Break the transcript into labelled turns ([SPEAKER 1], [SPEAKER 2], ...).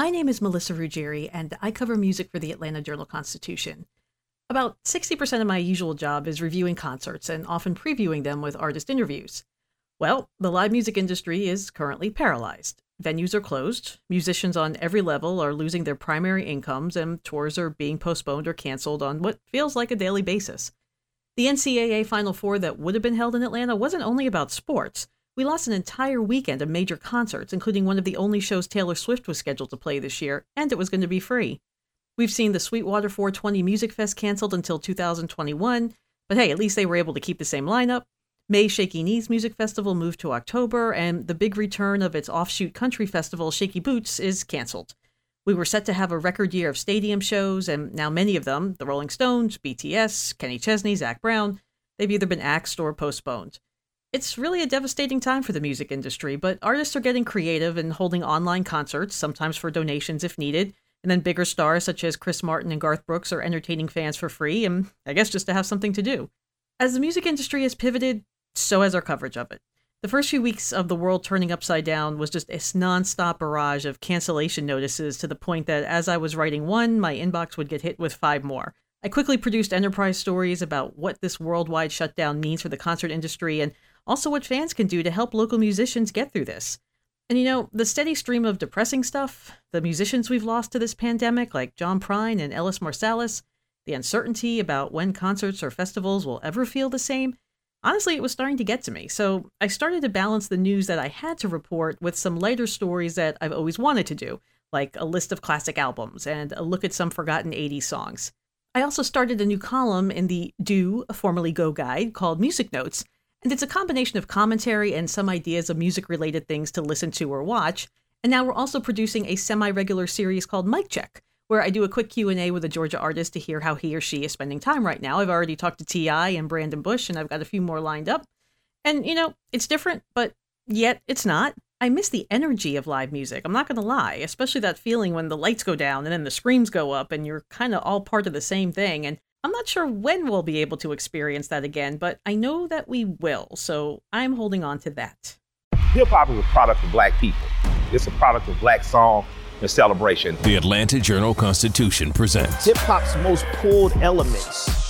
[SPEAKER 1] My name is Melissa Ruggieri, and I cover music for the Atlanta Journal Constitution. About 60% of my usual job is reviewing concerts and often previewing them with artist interviews. Well, the live music industry is currently paralyzed. Venues are closed, musicians on every level are losing their primary incomes, and tours are being postponed or canceled on what feels like a daily basis. The NCAA Final Four that would have been held in Atlanta wasn't only about sports. We lost an entire weekend of major concerts, including one of the only shows Taylor Swift was scheduled to play this year, and it was going to be free. We've seen the Sweetwater 420 Music Fest canceled until 2021, but hey, at least they were able to keep the same lineup. May Shaky Knees Music Festival moved to October, and the big return of its offshoot country festival, Shaky Boots, is canceled. We were set to have a record year of stadium shows, and now many of them, the Rolling Stones, BTS, Kenny Chesney, Zac Brown, they've either been axed or postponed. It's really a devastating time for the music industry, but artists are getting creative and holding online concerts, sometimes for donations if needed. And then bigger stars such as Chris Martin and Garth Brooks are entertaining fans for free, and I guess just to have something to do. As the music industry has pivoted, so has our coverage of it. The first few weeks of the world turning upside down was just a nonstop barrage of cancellation notices to the point that as I was writing one, my inbox would get hit with five more. I quickly produced enterprise stories about what this worldwide shutdown means for the concert industry and also what fans can do to help local musicians get through this. And you know, the steady stream of depressing stuff, the musicians we've lost to this pandemic, like John Prine and Ellis Marsalis, the uncertainty about when concerts or festivals will ever feel the same, honestly, it was starting to get to me. So I started to balance the news that I had to report with some lighter stories that I've always wanted to do, like a list of classic albums and a look at some forgotten 80s songs. I also started a new column in the Do, formerly Go Guide, called Music Notes, and it's a combination of commentary and some ideas of music related things to listen to or watch. And now we're also producing a semi-regular series called Mic Check, where I do a quick Q&A with a Georgia artist to hear how he or she is spending time right now. I've already talked to T.I. and Brandon Bush, and I've got a few more lined up. And, you know, it's different, but yet it's not. I miss the energy of live music. I'm not going to lie, especially that feeling when the lights go down and then the screams go up and you're kind of all part of the same thing. And I'm not sure when we'll be able to experience that again, but I know that we will, so I'm holding on to that.
[SPEAKER 2] Hip hop is a product of black people. It's a product of black song and celebration.
[SPEAKER 3] The Atlanta Journal Constitution presents
[SPEAKER 4] Hip hop's most pulled elements